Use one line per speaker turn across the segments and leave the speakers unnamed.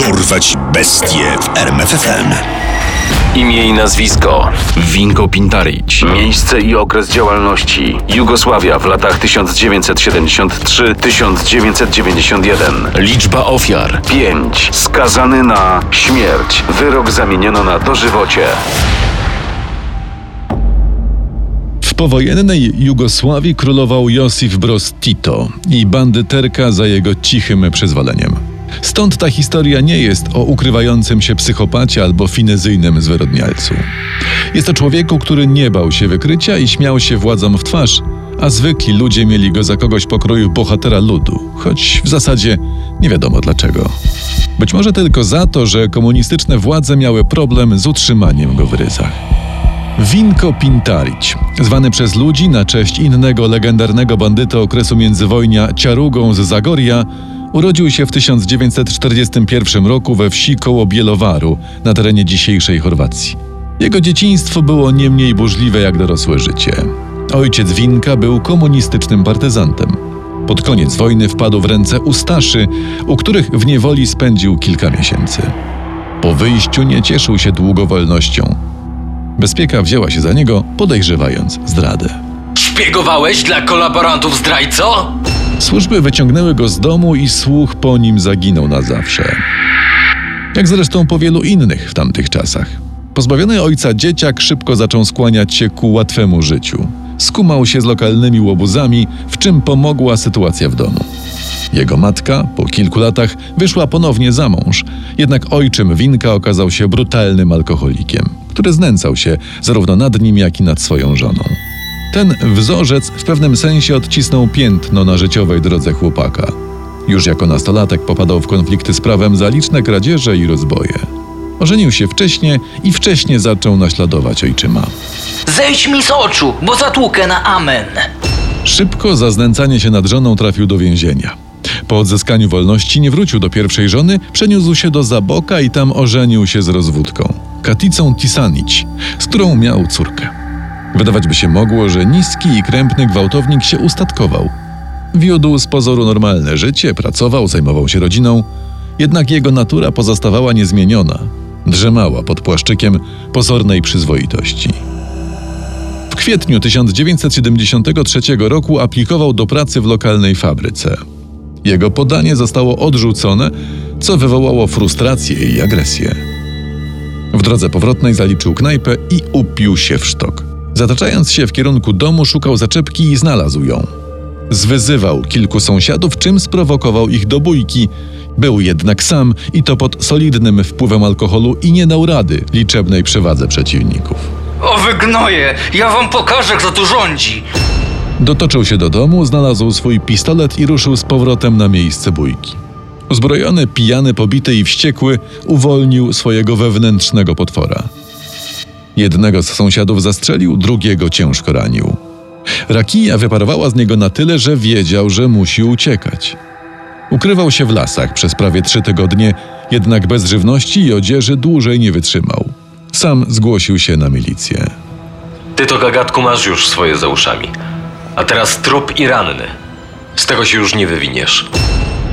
Dorwać bestie w RMFFM.
Imię i nazwisko. Winko Pintarić. Miejsce i okres działalności. Jugosławia w latach 1973-1991 Liczba ofiar. 5 Skazany na śmierć. Wyrok zamieniono na dożywocie.
W powojennej Jugosławii królował Josif Broz Tito i bandyterka za jego cichym przyzwoleniem. Stąd ta historia nie jest o ukrywającym się psychopacie albo finezyjnym zwyrodnialcu. Jest o człowieku, który nie bał się wykrycia i śmiał się władzom w twarz, a zwykli ludzie mieli go za kogoś pokroju bohatera ludu, choć w zasadzie nie wiadomo dlaczego. Być może tylko za to, że komunistyczne władze miały problem z utrzymaniem go w ryzach. Winko Pintarić, zwany przez ludzi na cześć innego legendarnego bandyty okresu międzywojnia Ciarugą z Zagoria, urodził się w 1941 roku we wsi koło Bielowaru na terenie dzisiejszej Chorwacji. Jego dzieciństwo było nie mniej burzliwe jak dorosłe życie. Ojciec Winka był komunistycznym partyzantem. Pod koniec wojny wpadł w ręce Ustaszy, u których w niewoli spędził kilka miesięcy. Po wyjściu nie cieszył się długo wolnością. Bezpieka wzięła się za niego, podejrzewając zdradę.
Szpiegowałeś dla kolaborantów zdrajco?
Służby wyciągnęły go z domu i słuch po nim zaginął na zawsze. Jak zresztą po wielu innych w tamtych czasach. Pozbawiony ojca dzieciak szybko zaczął skłaniać się ku łatwemu życiu. Skumał się z lokalnymi łobuzami, w czym pomogła sytuacja w domu. Jego matka po kilku latach wyszła ponownie za mąż, jednak ojczym Winka okazał się brutalnym alkoholikiem, który znęcał się zarówno nad nim, jak i nad swoją żoną. Ten wzorzec w pewnym sensie odcisnął piętno na życiowej drodze chłopaka. Już jako nastolatek popadał w konflikty z prawem za liczne kradzieże i rozboje. Ożenił się wcześnie i wcześnie zaczął naśladować ojczyma.
Zejdź mi z oczu, bo zatłukę na amen.
Szybko za znęcanie się nad żoną trafił do więzienia. Po odzyskaniu wolności nie wrócił do pierwszej żony, przeniósł się do Zaboka i tam ożenił się z rozwódką, Katicą Tisanić, z którą miał córkę. Wydawać by się mogło, że niski i krępny gwałtownik się ustatkował. Wiódł z pozoru normalne życie, pracował, zajmował się rodziną, jednak jego natura pozostawała niezmieniona. Drzemała pod płaszczykiem pozornej przyzwoitości. W kwietniu 1973 roku aplikował do pracy w lokalnej fabryce. Jego podanie zostało odrzucone, co wywołało frustrację i agresję. W drodze powrotnej zaliczył knajpę i upił się w sztok. Zataczając się w kierunku domu, szukał zaczepki i znalazł ją. Zwyzywał kilku sąsiadów, czym sprowokował ich do bójki. Był jednak sam i to pod solidnym wpływem alkoholu i nie dał rady liczebnej przewadze przeciwników.
O wygnoje, ja wam pokażę, kto tu rządzi.
Dotoczył się do domu, znalazł swój pistolet i ruszył z powrotem na miejsce bójki. Uzbrojony, pijany, pobity i wściekły, uwolnił swojego wewnętrznego potwora. Jednego z sąsiadów zastrzelił, drugiego ciężko ranił. Rakija wyparowała z niego na tyle, że wiedział, że musi uciekać. Ukrywał się w lasach przez prawie trzy tygodnie, jednak bez żywności i odzieży dłużej nie wytrzymał. Sam zgłosił się na milicję.
Ty to gagatku masz już swoje za uszami. A teraz trup i ranny. Z tego się już nie wywiniesz.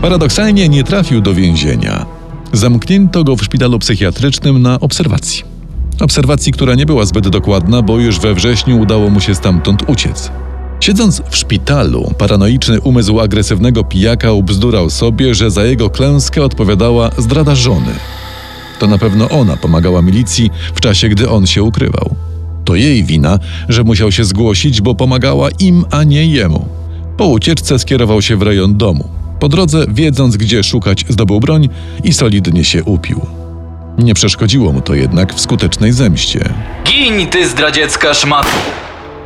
Paradoksalnie nie trafił do więzienia. Zamknięto go w szpitalu psychiatrycznym na obserwacji. Obserwacji, która nie była zbyt dokładna, bo już we wrześniu udało mu się stamtąd uciec. Siedząc w szpitalu, paranoiczny umysł agresywnego pijaka ubzdurał sobie, że za jego klęskę odpowiadała zdrada żony. To na pewno ona pomagała milicji w czasie, gdy on się ukrywał. To jej wina, że musiał się zgłosić, bo pomagała im, a nie jemu. Po ucieczce skierował się w rejon domu. Po drodze, wiedząc gdzie szukać, zdobył broń i solidnie się upił. Nie przeszkodziło mu to jednak w skutecznej zemście.
Gin, ty zdradziecka szmat.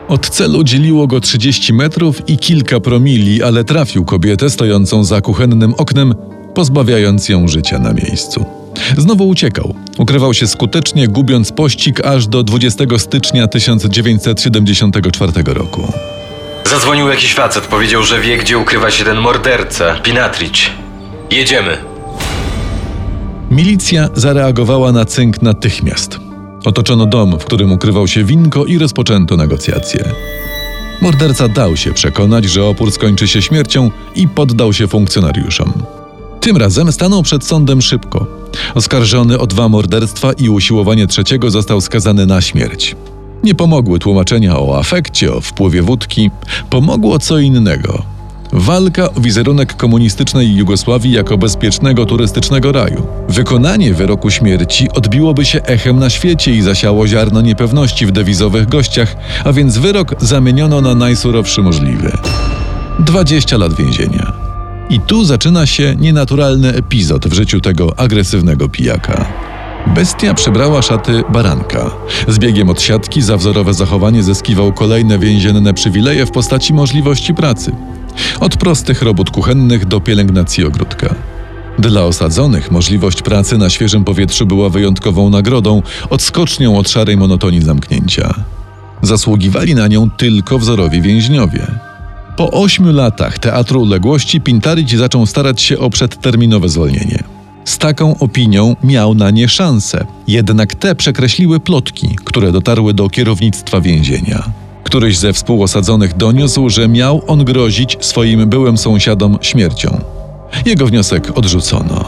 Od celu dzieliło go 30 metrów i kilka promili, ale trafił kobietę stojącą za kuchennym oknem, pozbawiając ją życia na miejscu. Znowu uciekał. Ukrywał się skutecznie, gubiąc pościg aż do 20 stycznia 1974 roku.
Zadzwonił jakiś facet, powiedział, że wie, gdzie ukrywa się ten morderca, Pinatrić. Jedziemy.
Milicja zareagowała na cynk natychmiast. Otoczono dom, w którym ukrywał się winko i rozpoczęto negocjacje. Morderca dał się przekonać, że opór skończy się śmiercią i poddał się funkcjonariuszom. Tym razem stanął przed sądem szybko. Oskarżony o dwa morderstwa i usiłowanie trzeciego został skazany na śmierć. Nie pomogły tłumaczenia o afekcie, o wpływie wódki. Pomogło co innego. Walka o wizerunek komunistycznej Jugosławii jako bezpiecznego turystycznego raju. Wykonanie wyroku śmierci odbiłoby się echem na świecie i zasiało ziarno niepewności w dewizowych gościach, a więc wyrok zamieniono na najsurowszy możliwy. 20 lat więzienia. I tu zaczyna się nienaturalny epizod w życiu tego agresywnego pijaka. Bestia przebrała szaty baranka. Z biegiem od siatki za wzorowe zachowanie zyskiwał kolejne więzienne przywileje w postaci możliwości pracy. Od prostych robót kuchennych do pielęgnacji ogródka. Dla osadzonych możliwość pracy na świeżym powietrzu była wyjątkową nagrodą, odskocznią od szarej monotonii zamknięcia. Zasługiwali na nią tylko wzorowi więźniowie. Po ośmiu latach Teatru Uległości Pintarić zaczął starać się o przedterminowe zwolnienie. Z taką opinią miał na nie szansę, jednak te przekreśliły plotki, które dotarły do kierownictwa więzienia. Któryś ze współosadzonych doniósł, że miał on grozić swoim byłym sąsiadom śmiercią. Jego wniosek odrzucono.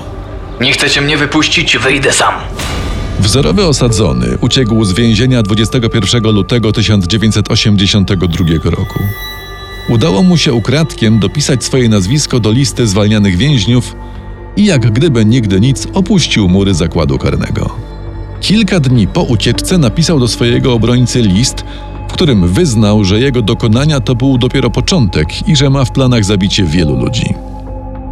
Nie chcecie mnie wypuścić, wyjdę sam.
Wzorowy osadzony uciekł z więzienia 21 lutego 1982 roku. Udało mu się ukradkiem dopisać swoje nazwisko do listy zwalnianych więźniów i jak gdyby nigdy nic opuścił mury zakładu karnego. Kilka dni po ucieczce napisał do swojego obrońcy list, którym wyznał, że jego dokonania to był dopiero początek i że ma w planach zabicie wielu ludzi.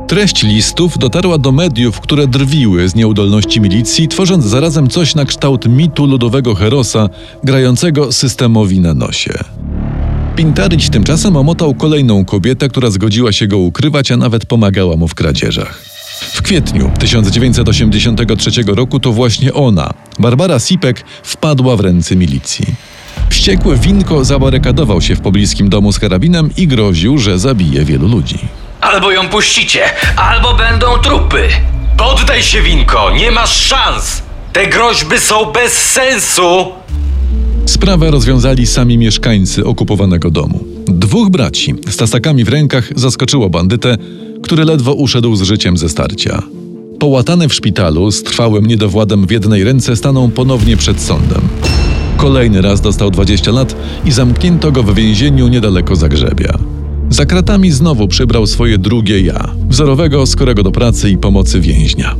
Treść listów dotarła do mediów, które drwiły z nieudolności milicji, tworząc zarazem coś na kształt mitu ludowego herosa grającego systemowi na nosie. Pintaryć tymczasem omotał kolejną kobietę, która zgodziła się go ukrywać, a nawet pomagała mu w kradzieżach. W kwietniu 1983 roku to właśnie ona, Barbara Sipek, wpadła w ręce milicji. Wściekły Winko zabarykadował się w pobliskim domu z karabinem i groził, że zabije wielu ludzi.
Albo ją puścicie, albo będą trupy.
Poddaj się, Winko, nie masz szans! Te groźby są bez sensu!
Sprawę rozwiązali sami mieszkańcy okupowanego domu. Dwóch braci z tasakami w rękach zaskoczyło bandytę, który ledwo uszedł z życiem ze starcia. Połatany w szpitalu z trwałym niedowładem w jednej ręce stanął ponownie przed sądem. Kolejny raz dostał 20 lat i zamknięto go w więzieniu niedaleko Zagrzebia. Za kratami znowu przybrał swoje drugie ja, wzorowego, skorego do pracy i pomocy więźnia.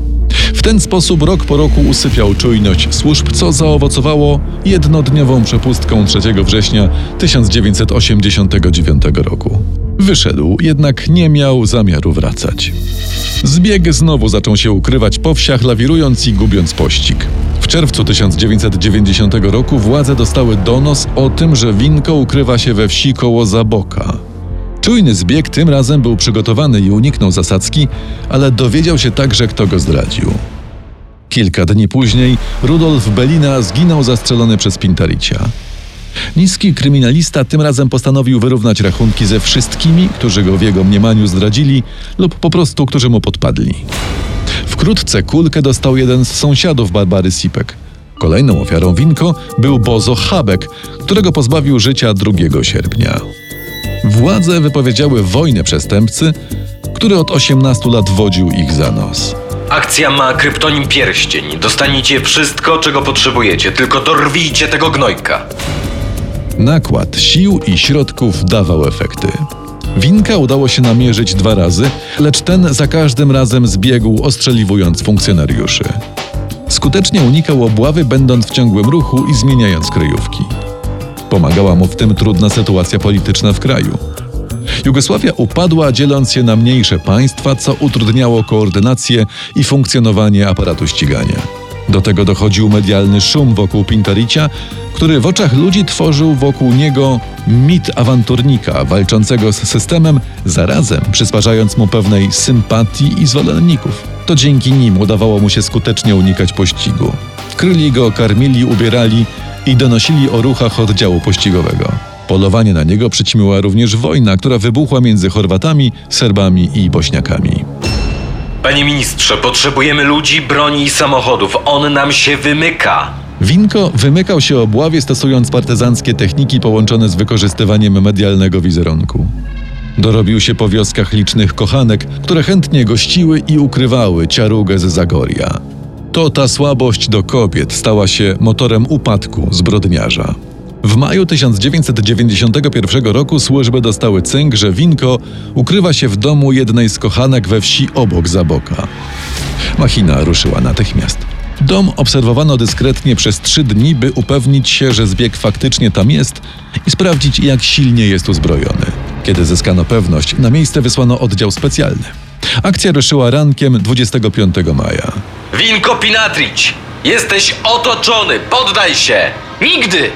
W ten sposób rok po roku usypiał czujność służb, co zaowocowało jednodniową przepustką 3 września 1989 roku. Wyszedł, jednak nie miał zamiaru wracać. Zbieg znowu zaczął się ukrywać po wsiach, lawirując i gubiąc pościg. Czerwcu 1990 roku władze dostały donos o tym, że winko ukrywa się we wsi koło Zaboka. Czujny zbieg tym razem był przygotowany i uniknął zasadzki, ale dowiedział się także, kto go zdradził. Kilka dni później Rudolf Belina zginął zastrzelony przez Pintaricia. Niski kryminalista tym razem postanowił wyrównać rachunki ze wszystkimi, którzy go w jego mniemaniu zdradzili lub po prostu którzy mu podpadli. Wkrótce kulkę dostał jeden z sąsiadów Barbary Sipek. Kolejną ofiarą Winko był Bozo Habek, którego pozbawił życia 2 sierpnia. Władze wypowiedziały wojnę przestępcy, który od 18 lat wodził ich za nos.
Akcja ma kryptonim pierścień. Dostaniecie wszystko, czego potrzebujecie, tylko dorwijcie tego gnojka.
Nakład sił i środków dawał efekty. Winka udało się namierzyć dwa razy, lecz ten za każdym razem zbiegł, ostrzeliwując funkcjonariuszy. Skutecznie unikał obławy, będąc w ciągłym ruchu i zmieniając kryjówki. Pomagała mu w tym trudna sytuacja polityczna w kraju. Jugosławia upadła, dzieląc się na mniejsze państwa, co utrudniało koordynację i funkcjonowanie aparatu ścigania. Do tego dochodził medialny szum wokół Pintaricia, który w oczach ludzi tworzył wokół niego mit awanturnika walczącego z systemem, zarazem przysparzając mu pewnej sympatii i zwolenników. To dzięki nim udawało mu się skutecznie unikać pościgu. Kryli go, karmili, ubierali i donosili o ruchach oddziału pościgowego. Polowanie na niego przyćmiła również wojna, która wybuchła między Chorwatami, Serbami i Bośniakami.
Panie ministrze, potrzebujemy ludzi, broni i samochodów. On nam się wymyka.
Winko wymykał się obławie stosując partyzanckie techniki połączone z wykorzystywaniem medialnego wizerunku. Dorobił się po wioskach licznych kochanek, które chętnie gościły i ukrywały ciarugę z Zagoria. To ta słabość do kobiet stała się motorem upadku zbrodniarza. W maju 1991 roku służby dostały cynk, że Winko ukrywa się w domu jednej z kochanek we wsi obok Zaboka. Machina ruszyła natychmiast. Dom obserwowano dyskretnie przez trzy dni, by upewnić się, że zbieg faktycznie tam jest i sprawdzić, jak silnie jest uzbrojony. Kiedy zyskano pewność, na miejsce wysłano oddział specjalny. Akcja ruszyła rankiem 25 maja.
Winko Pinatrić! Jesteś otoczony! Poddaj się!
Nigdy!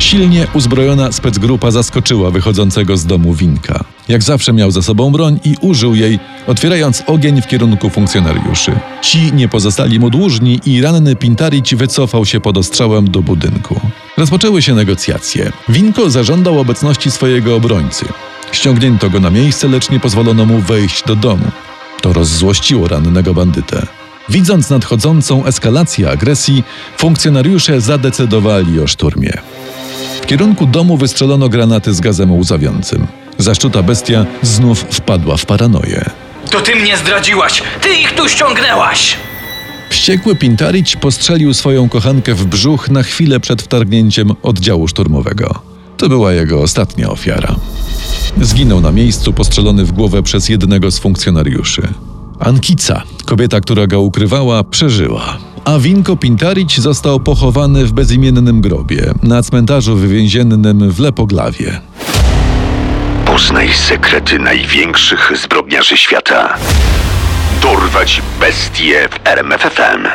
Silnie uzbrojona specgrupa zaskoczyła wychodzącego z domu Winka. Jak zawsze miał za sobą broń i użył jej, otwierając ogień w kierunku funkcjonariuszy. Ci nie pozostali mu dłużni i ranny Pintarić wycofał się pod ostrzałem do budynku. Rozpoczęły się negocjacje. Winko zażądał obecności swojego obrońcy. Ściągnięto go na miejsce, lecz nie pozwolono mu wejść do domu. To rozzłościło rannego bandytę. Widząc nadchodzącą eskalację agresji, funkcjonariusze zadecydowali o szturmie. W kierunku domu wystrzelono granaty z gazem łzawiącym. Zaszczuta bestia znów wpadła w paranoję.
To ty mnie zdradziłaś! Ty ich tu ściągnęłaś!
Wściekły Pintarić postrzelił swoją kochankę w brzuch na chwilę przed wtargnięciem oddziału szturmowego. To była jego ostatnia ofiara. Zginął na miejscu postrzelony w głowę przez jednego z funkcjonariuszy. Ankica, kobieta, która go ukrywała, przeżyła. A Winko Pintarić został pochowany w bezimiennym grobie na cmentarzu wywięziennym w Lepoglawie.
Poznaj sekrety największych zbrodniarzy świata. Dorwać bestie w RMFFM.